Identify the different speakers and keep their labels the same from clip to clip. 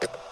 Speaker 1: podcast.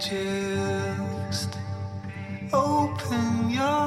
Speaker 1: Just open your